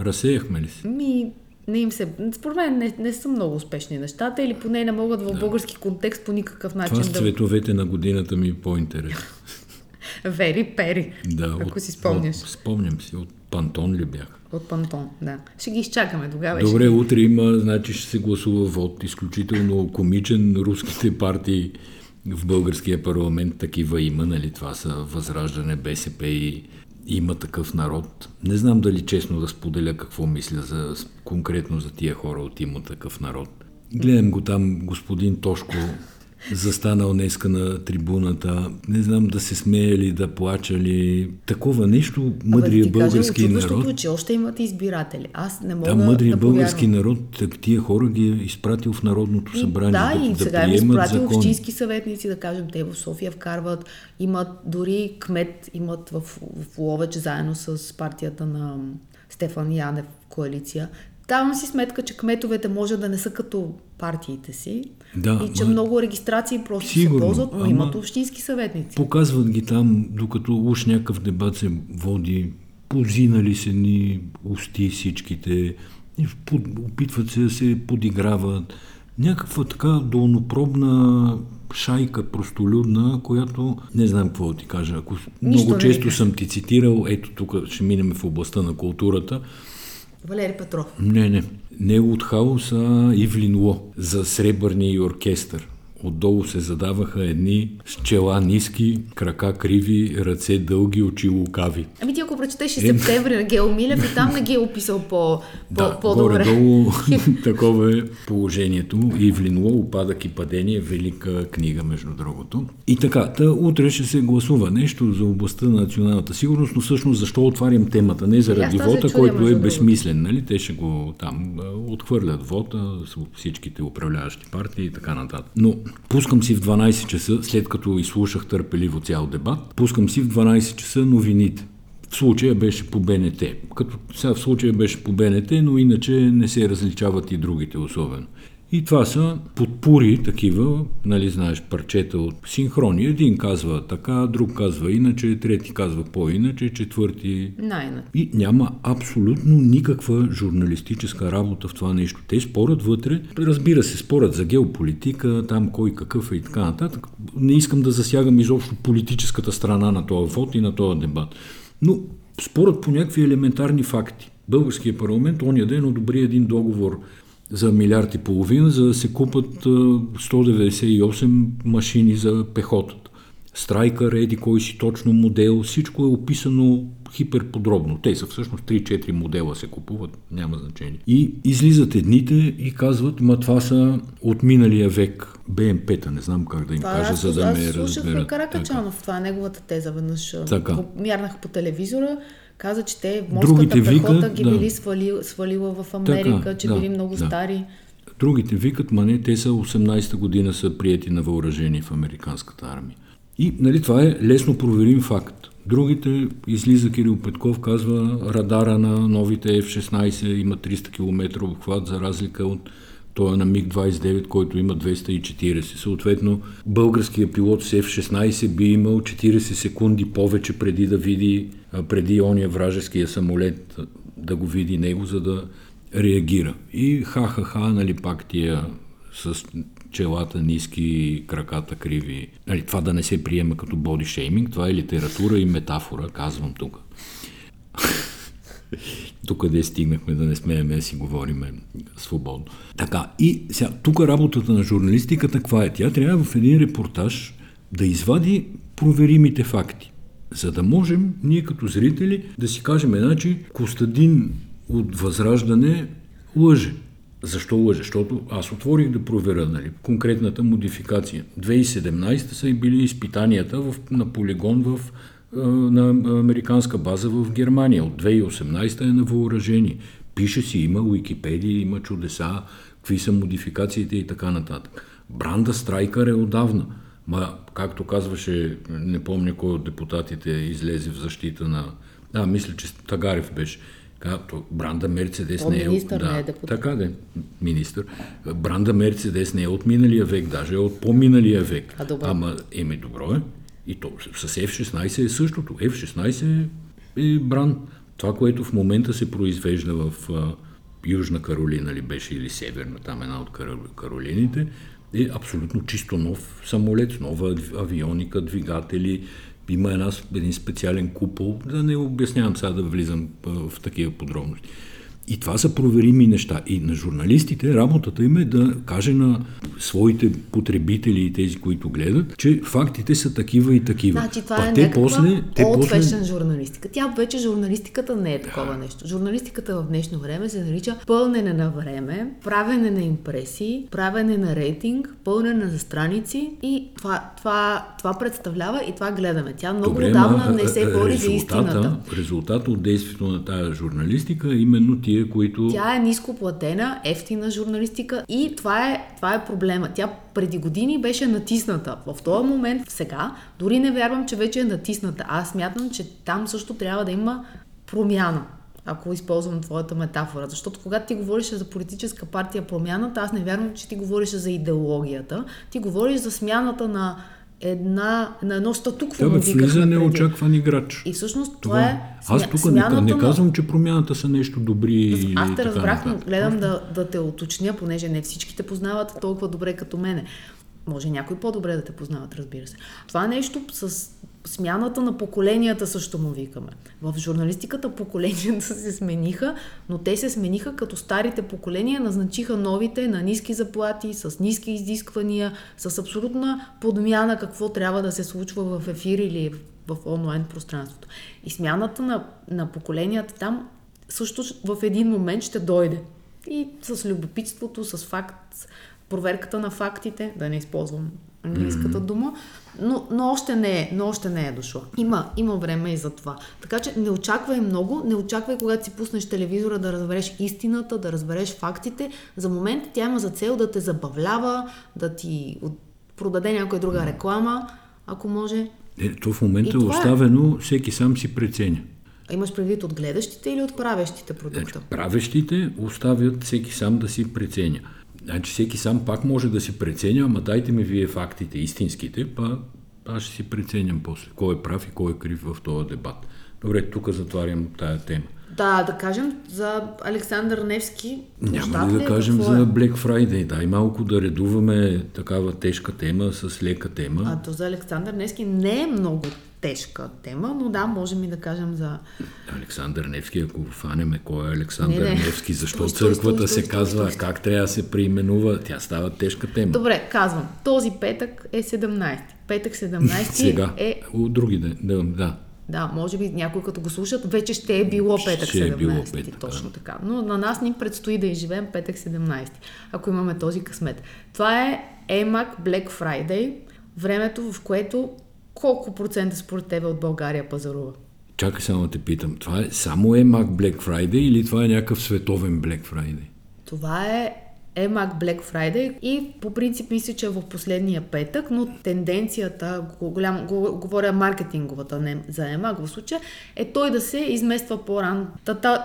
Разсеяхме ли се?
Ми, не им се... Според мен не, не са много успешни нещата или поне не могат в да. български контекст по никакъв начин
Това с цветовете на годината ми е по-интересно. <laughs>
Вери Пери, да, ако от, си спомняш.
От, спомням си, от Пантон ли бях?
От Пантон, да. Ще ги изчакаме тогава.
Добре, ще... утре има, значи ще се гласува вод. Изключително комичен. Руските партии в българския парламент такива има, нали? Това са Възраждане, БСП и има такъв народ. Не знам дали честно да споделя какво мисля за, конкретно за тия хора от има такъв народ. Гледам го там, господин Тошко, застанал днеска на трибуната. Не знам да се смее ли, да плача ли. Такова нещо мъдрия Абе, български кажа, народ.
че още имат избиратели. Аз не мога
да, мъдрия да български народ, тия хора ги е изпратил в Народното събрание.
Да,
да,
и да сега е изпратил закон. общински съветници, да кажем, те в София вкарват. Имат дори кмет, имат в, в Ловеч заедно с партията на Стефан Янев коалиция. Давам си сметка, че кметовете може да не са като партиите си да, и че ма... много регистрации просто Сигурно, се ползват, но имат общински съветници.
Показват ги там, докато уж някакъв дебат се води, позинали се ни усти всичките, опитват се да се подиграват. Някаква така долнопробна шайка простолюдна, която не знам какво да ти кажа. Ако Нищо много често съм ти цитирал, ето тук ще минем в областта на културата,
Валери Петров.
Не, не. Не от хаос, а Ивлин Ло за сребърния оркестър. Отдолу се задаваха едни с чела ниски, крака криви, ръце дълги, очи лукави.
Ами ти ако прочетеш и е... септември на Гео Милев и там не ги е описал по, <laughs> по,
да,
по-добре.
Горе-долу <laughs> <laughs> такова е положението. Ивлин Ло, Опадък и падение, велика книга, между другото. И така, та, утре ще се гласува нещо за областта на националната сигурност, но всъщност защо отварям темата? Не заради вота, който е безсмислен. Нали? Те ще го там отхвърлят вота, всичките управляващи партии и така нататък. Но Пускам си в 12 часа, след като изслушах търпеливо цял дебат, пускам си в 12 часа новините. В случая беше по БНТ. Като сега в случая беше по БНТ, но иначе не се различават и другите особено. И това са подпури такива, нали знаеш, парчета от синхрони. Един казва така, друг казва иначе, трети казва по-иначе, четвърти...
Найна.
И няма абсолютно никаква журналистическа работа в това нещо. Те спорят вътре, разбира се, спорят за геополитика, там кой какъв е и така нататък. Не искам да засягам изобщо политическата страна на този вод и на този дебат. Но спорят по някакви елементарни факти. Българския парламент ония ден одобри един договор за милиард и половина, за да се купат 198 машини за пехотата. Страйкър, еди кой си точно модел, всичко е описано хиперподробно. Те са всъщност 3-4 модела се купуват, няма значение. И излизат едните и казват, ма това са от миналия век. БМП-та, не знам как да им това, кажа,
аз,
за да ме разберат.
Аз слушах Каракачанов, това е неговата теза веднъж. Така. Мярнах по телевизора каза, че те морската пехота ги да. били свали, свалила в Америка, така, че да, били много да. стари.
Другите викат, ма не, те са 18-та година са прияти на въоръжение в американската армия. И нали, това е лесно проверим факт. Другите, излиза Кирил Петков, казва, радара на новите F-16 има 300 км обхват, за разлика от той е на МиГ-29, който има 240. Съответно, българският пилот с F-16 би имал 40 секунди повече преди да види, преди ония вражеския самолет да го види него, за да реагира. И ха-ха-ха, нали пак тия с челата ниски, краката криви. Нали, това да не се приема като боди шейминг, това е литература и метафора, казвам тук. <laughs> тук къде стигнахме да не смееме да си говорим свободно. Така, и сега, тук работата на журналистиката каква е? Тя трябва в един репортаж да извади проверимите факти, за да можем ние като зрители да си кажем, значи Костадин от Възраждане лъже. Защо лъже? Защото аз отворих да проверя нали, конкретната модификация. 2017 са и били изпитанията в, на полигон в на американска база в Германия. От 2018 е на въоръжение. Пише си, има Уикипедия, има чудеса, какви са модификациите и така нататък. Бранда Страйкър е отдавна. Ма, както казваше, не помня кой от депутатите излезе в защита на... А, мисля, че Тагарев беше. Както Бранда Мерцедес не е
министър
от...
не е депутат.
Така да, министър. Бранда Мерцедес не е от миналия век, даже е от по-миналия век.
А, добре.
Ама, еми, добро е. И то с F-16 е същото. F-16 е, е бран. Това, което в момента се произвежда в а, Южна Каролина ли беше или Северна, там една от Кар- Каролините, е абсолютно чисто нов самолет, нова ав- авионика, двигатели, има една, един специален купол, да не обяснявам сега да влизам в такива подробности. И това са проверими неща. И на журналистите работата им е да каже на своите потребители и тези, които гледат, че фактите са такива и такива.
Значи това
Па
е
те после, те после...
журналистика. Тя вече журналистиката не е такова нещо. Журналистиката в днешно време се нарича пълнене на време, правене на импресии, правене на рейтинг, пълнене на страници и това, това, това представлява и това гледаме. Тя много
Добре,
отдавна не се бори за истината.
Резултата от действието на тази журналистика е именно тия, които...
Тя е ниско платена, ефтина журналистика и това е, това е проблема. Тя преди години беше натисната. В този момент, сега, дори не вярвам, че вече е натисната. Аз смятам, че там също трябва да има промяна ако използвам твоята метафора. Защото когато ти говориш за политическа партия промяната, аз не вярвам, че ти говориш за идеологията. Ти говориш за смяната на една, на едно статукво.
Бе,
викахме
влиза неочакван играч.
И всъщност това,
Това
е
е. Аз тук не, не казвам, че промяната са нещо добри
аз те разбрах, но гледам да, да те уточня, понеже не всички те познават толкова добре като мене. Може някой по-добре да те познават, разбира се. Това нещо с смяната на поколенията също му викаме. В журналистиката поколенията се смениха, но те се смениха като старите поколения назначиха новите на ниски заплати, с ниски изисквания, с абсолютна подмяна какво трябва да се случва в ефир или в онлайн пространството. И смяната на, на поколенията там също в един момент ще дойде. И с любопитството, с факт, проверката на фактите, да не използвам английската дума, но, но, още не е, но още не е дошла. Има, има време и за това. Така че не очаквай много, не очаквай когато си пуснеш телевизора да разбереш истината, да разбереш фактите. За момент тя има за цел да те забавлява, да ти продаде някоя друга реклама, ако може.
Е, то в момента е
е.
оставено, всеки сам си преценя.
А Имаш предвид от гледащите или от правещите продукта?
правещите оставят всеки сам да си преценя. Значи всеки сам пак може да си преценя, ама дайте ми вие фактите, истинските, па аз ще си преценям после. Кой е прав и кой е крив в този дебат. Добре, тук затварям тая тема.
Да, да кажем за Александър Невски.
Няма ли да кажем за
е?
Black Friday? Дай малко да редуваме такава тежка тема с лека тема.
А то за Александър Невски не е много тежка тема, но да, можем и да кажем за...
Александър Невски, ако фанеме кой е Александър
Не, не.
Невски, защо
стой,
църквата
стой,
се
стой,
казва,
стой.
как трябва да се преименува, тя става тежка тема.
Добре, казвам. Този петък е 17. Петък 17
Сега,
е...
от други ден, да, да.
Да, може би някой като го слушат, вече ще е било петък
Ще е
17.
било петък,
точно така. Но на нас ни предстои да изживеем петък 17, ако имаме този късмет. Това е EMAC Black Friday, времето в което колко процента според тебе от България пазарува?
Чакай само да те питам, това е само EMAC Black Friday или това е някакъв световен Black Friday?
Това е EMAC Black Friday и по принцип мисля, че е в последния петък, но тенденцията, го- голям, го, говоря маркетинговата не за EMAC в случая, е той да се измества по-рано.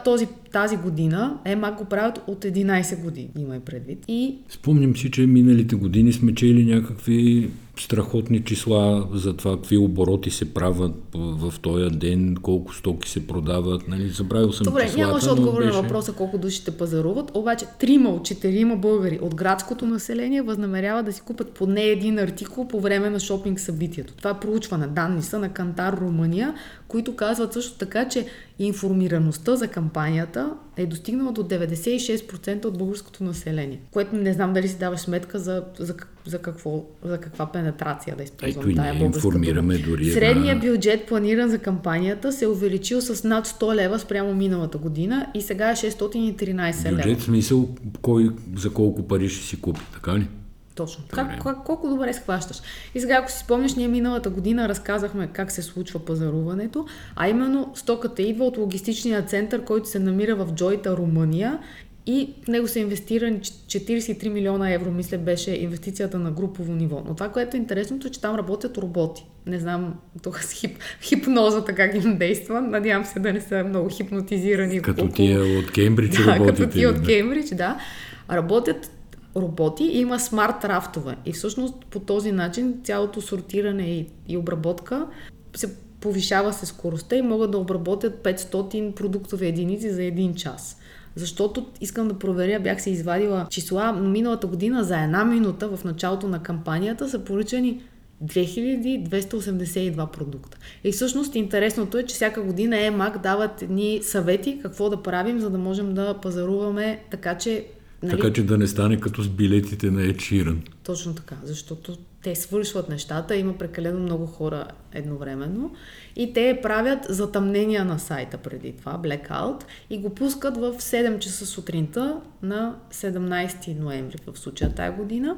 Този, тази година EMAC го правят от 11 години, имай предвид. И
Спомням си, че миналите години сме чели някакви страхотни числа за това, какви обороти се правят в този ден, колко стоки се продават. Нали? Забравил съм
Добре,
числата,
нямаше отговор
беше...
на въпроса колко души ще пазаруват, обаче трима от четирима българи от градското население възнамеряват да си купят поне един артикул по време на шопинг събитието. Това е проучване. Данни са на Кантар, Румъния, които казват също така, че информираността за кампанията е достигнала до 96% от българското население. Което не знам дали си даваш сметка за, за, за, какво, за каква пенетрация да използвам
Ето и
тая
информираме дори
Средният бюджет, планиран за кампанията, се е увеличил с над 100 лева спрямо миналата година и сега е 613 лева.
Бюджет в смисъл кой, за колко пари ще си купи, така ли?
Точно.
Добре.
Как, как, колко добре схващаш. И сега, ако си спомняш, ние миналата година разказахме как се случва пазаруването, а именно стоката идва от логистичния център, който се намира в Джойта, Румъния и в него са инвестирани 43 милиона евро, мисля, беше инвестицията на групово ниво. Но това, което е интересното, е, че там работят роботи. Не знам тук с хип, хипнозата как им действа. Надявам се да не са много хипнотизирани.
Като около... тия от Кембридж
да, работите. Като тия от Кембридж, да. Работят роботи и има смарт рафтове. И всъщност по този начин цялото сортиране и, и обработка се повишава се скоростта и могат да обработят 500 продуктови единици за един час. Защото искам да проверя, бях се извадила числа, но миналата година за една минута в началото на кампанията са поръчани 2282 продукта. И всъщност интересното е, че всяка година EMAG дават едни съвети какво да правим, за да можем да пазаруваме така, че
Нали? Така че да не стане като с билетите на Ечиран.
Точно така, защото те свършват нещата, има прекалено много хора едновременно и те правят затъмнения на сайта преди това, blackout, и го пускат в 7 часа сутринта на 17 ноември в случая тая година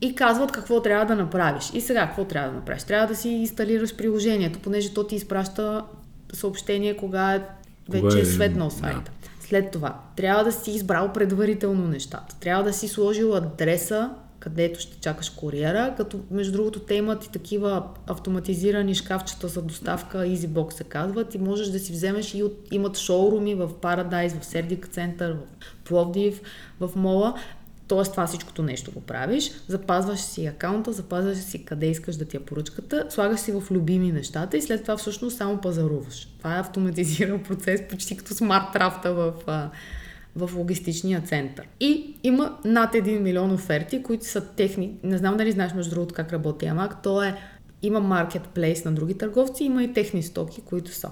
и казват какво трябва да направиш. И сега какво трябва да направиш? Трябва да си инсталираш приложението, понеже то ти изпраща съобщение кога е вече е светнал сайта. Да. След това, трябва да си избрал предварително нещата. Трябва да си сложил адреса, където ще чакаш куриера, като между другото те имат и такива автоматизирани шкафчета за доставка, EasyBox се казват и можеш да си вземеш и от, имат шоуруми в Paradise, в Сердик център, в Пловдив, в Мола. Тоест това всичкото нещо го правиш, запазваш си акаунта, запазваш си къде искаш да ти я поръчката, слагаш си в любими нещата и след това всъщност само пазаруваш. Това е автоматизиран <laughs> процес, почти като смарт трафта в, в логистичния център. И има над 1 милион оферти, които са техни. Не знам дали знаеш между другото как работи Амак. То е има маркетплейс на други търговци, има и техни стоки, които са.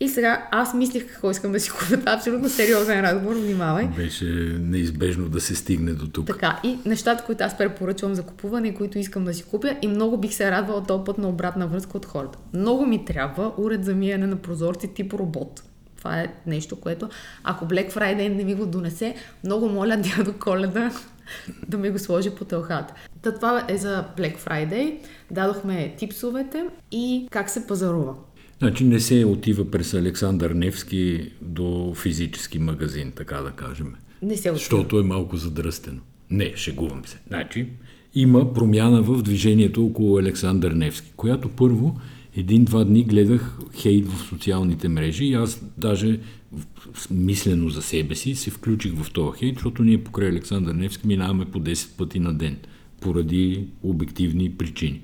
И сега аз мислих какво искам да си купя. Абсолютно сериозен разговор, внимавай.
Беше неизбежно да се стигне до тук.
Така, и нещата, които аз препоръчвам за купуване, които искам да си купя, и много бих се радвала този път на обратна връзка от хората. Много ми трябва уред за миене на прозорци тип робот. Това е нещо, което ако Black Friday не ми го донесе, много моля дядо Коледа да ми го сложи по телхата. Та това е за Black Friday. Дадохме типсовете и как се пазарува.
Значи не се отива през Александър Невски до физически магазин, така да кажем.
Не се отива.
Защото е малко задръстено. Не, шегувам се. Значи, има промяна в движението около Александър Невски, която първо един-два дни гледах хейт в социалните мрежи и аз даже мислено за себе си се включих в този хейт, защото ние покрай Александър Невски минаваме по 10 пъти на ден поради обективни причини.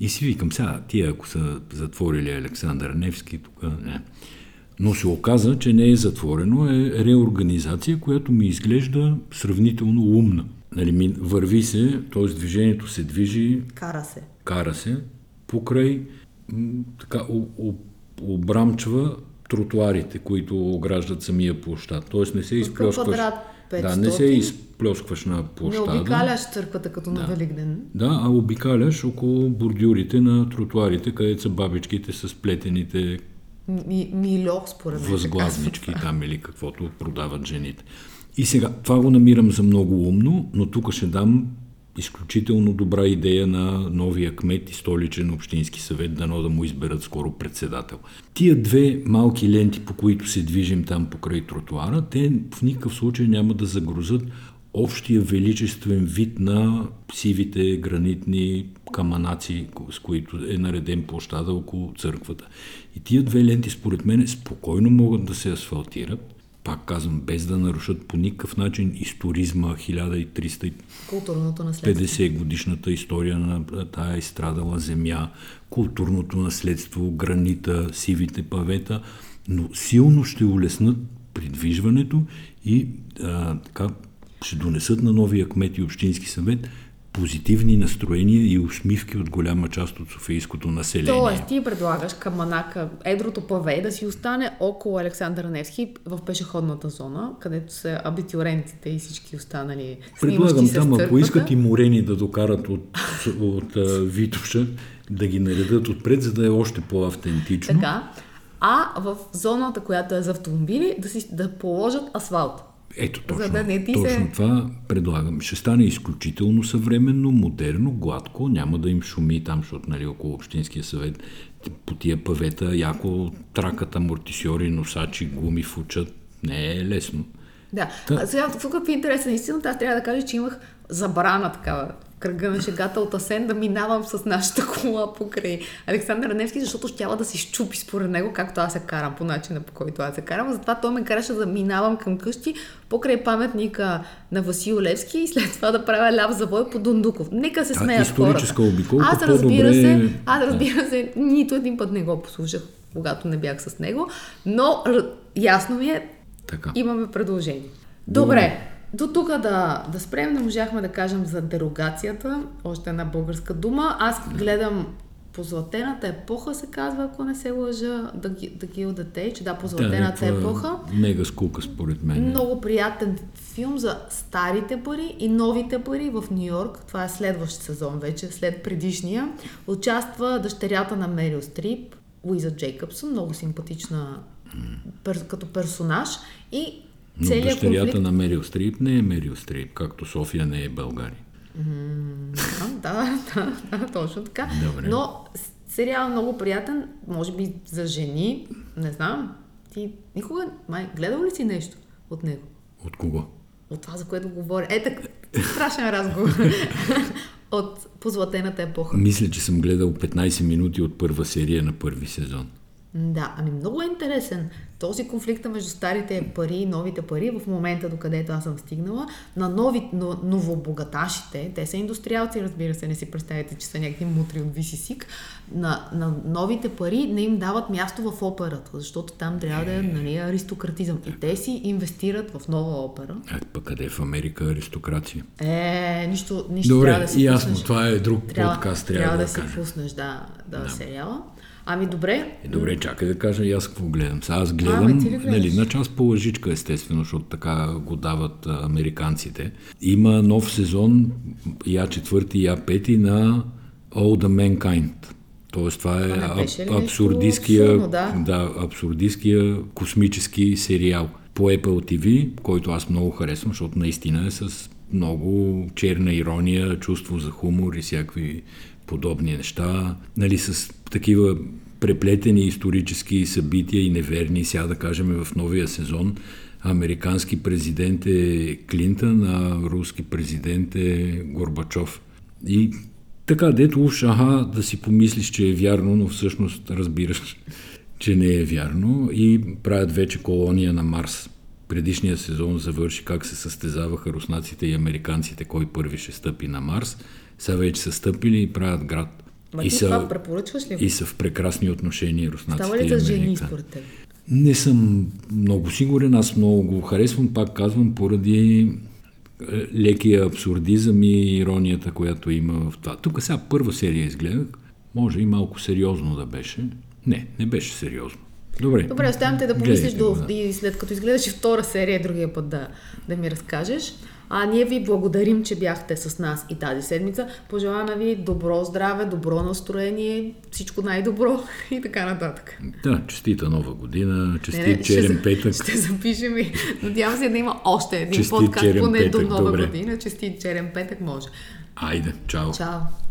И си викам, сега, тия ако са затворили Александър Невски, тук не. Но се оказа, че не е затворено, е реорганизация, която ми изглежда сравнително умна. Нали, върви се, т.е. движението се движи.
Кара се.
Кара се покрай така обрамчва тротуарите, които ограждат самия площад. Тоест не се изплескваш... Да, не се изплескваш на площада.
Не обикаляш църквата като да. на Великден.
Да, а обикаляш около бордюрите на тротуарите, където са бабичките с плетените
ми, милох, според
мен. Възглавнички там или каквото продават жените. И сега, това го намирам за много умно, но тук ще дам изключително добра идея на новия кмет и столичен общински съвет, дано да му изберат скоро председател. Тия две малки ленти, по които се движим там покрай тротуара, те в никакъв случай няма да загрузат общия величествен вид на сивите гранитни каманаци, с които е нареден площада около църквата. И тия две ленти, според мен, спокойно могат да се асфалтират, пак казвам, без да нарушат по никакъв начин историзма 1350 годишната история на тая изстрадала земя, културното наследство, гранита, сивите павета, но силно ще улеснат придвижването и а, така, ще донесат на новия кмет и общински съвет позитивни настроения и усмивки от голяма част от софийското население.
Тоест, ти предлагаш Каманака, едрото паве да си остане около Александър Невски в пешеходната зона, където са абитюрентите и всички останали
Предлагам там, ако искат и морени да докарат от, от, от Витоша, да ги наредат отпред, за да е още по-автентично.
Така. А в зоната, която е за автомобили, да, си, да положат асфалт.
Ето точно, За да не ти точно се... това предлагам. Ще стане изключително съвременно, модерно, гладко, няма да им шуми там, защото нали, около Общинския съвет по тия павета яко тракат амортисьори, носачи, гуми фучат. Не е лесно.
Да. А сега, тук е интересен истината, аз трябва да кажа, че имах забрана такава кръга на шегата от Асен да минавам с нашата кола покрай Александър Невски, защото щяла да се щупи според него, както аз се карам по начина по който аз се карам. Затова той ме караше да минавам към къщи покрай паметника на Васил Левски и след това да правя ляв завой по Дундуков. Нека се смеят хората.
обиколка,
Аз разбира се, аз разбира се, нито един път не го послушах, когато не бях с него, но ясно ми е,
Така.
Имаме предложение. Добре, до тук да, да спрем, не можахме да кажем за дерогацията, още една българска дума. Аз гледам по златената епоха, се казва, ако не се лъжа, да ги, да ги отдете, че да, по
Да,
епоха.
Мега скука според мен.
Много приятен филм за старите пари и новите пари в Нью Йорк. Това е следващ сезон вече, след предишния. Участва дъщерята на Мерил Стрип, Луиза Джейкъбсън, много симпатична пер, като персонаж. И
Но
целият
дъщерята
конфликт...
на Мерил Стрип не е Мерил Стрип, както София не е България.
А, да, да, да, точно така.
Добре.
Но сериал е много приятен, може би за жени, не знам. Ти никога, май, гледал ли си нещо от него?
От кого?
От това, за което говоря. Е, так, страшен разговор. <laughs> от позлатената епоха.
Мисля, че съм гледал 15 минути от първа серия на първи сезон.
Да, ами много е интересен. Този конфликт между старите пари и новите пари в момента, докъдето аз съм стигнала, на нови, но, новобогаташите, те са индустриалци, разбира се, не си представите, че са някакви мутри от Висисик, на, на новите пари не им дават място в операта, защото там трябва да е нали, аристократизъм. И те си инвестират в нова опера.
А пък къде е в Америка аристокрация?
Е, нищо, нищо
Добре,
трябва да си
ясно,
пуснеш.
това е друг
трябва,
подкаст, трябва, да,
си
кажа.
пуснеш, да, да, да, сериала. Ами добре,
Е, добре, чакай да кажа и аз какво гледам. Сега аз гледам,
гледаш?
нали, на част по лъжичка, естествено, защото така го дават а, американците. Има нов сезон, я четвърти, я пети на All the Mankind. Тоест това е
нещо
абсурдистския,
абсурдно, да?
да, абсурдистския космически сериал по Apple TV, който аз много харесвам, защото наистина е с много черна ирония, чувство за хумор и всякакви подобни неща. Нали, с такива преплетени исторически събития и неверни, сега да кажем в новия сезон, американски президент е Клинтън, а руски президент е Горбачов. И така, дето уж, аха, да си помислиш, че е вярно, но всъщност разбираш, <laughs> че не е вярно и правят вече колония на Марс. Предишния сезон завърши как се състезаваха руснаците и американците, кой първи ще стъпи на Марс. Сега вече са стъпили и правят град.
Ма
и,
ти това препоръчваш ли
и са в прекрасни отношения руснаците
Става ли за жени според теб?
Не съм много сигурен, аз много го харесвам, пак казвам, поради е, лекия абсурдизъм и иронията, която има в това. Тук сега първа серия изгледах, може и малко сериозно да беше. Не, не беше сериозно. Добре.
Добре, оставям те да помислиш
Гледайте
до,
да.
и след като изгледаш и втора серия, другия път да, да ми разкажеш. А ние ви благодарим, че бяхте с нас и тази седмица. Пожелаваме ви добро здраве, добро настроение, всичко най-добро <laughs> и така нататък.
Да, честита нова година,
Не,
честит
не,
черен
ще,
петък.
Ще запишем и надявам се да има още един
Честит
подкаст поне до нова
добре.
година. Честит черен петък може.
Айде, чао.
Чао!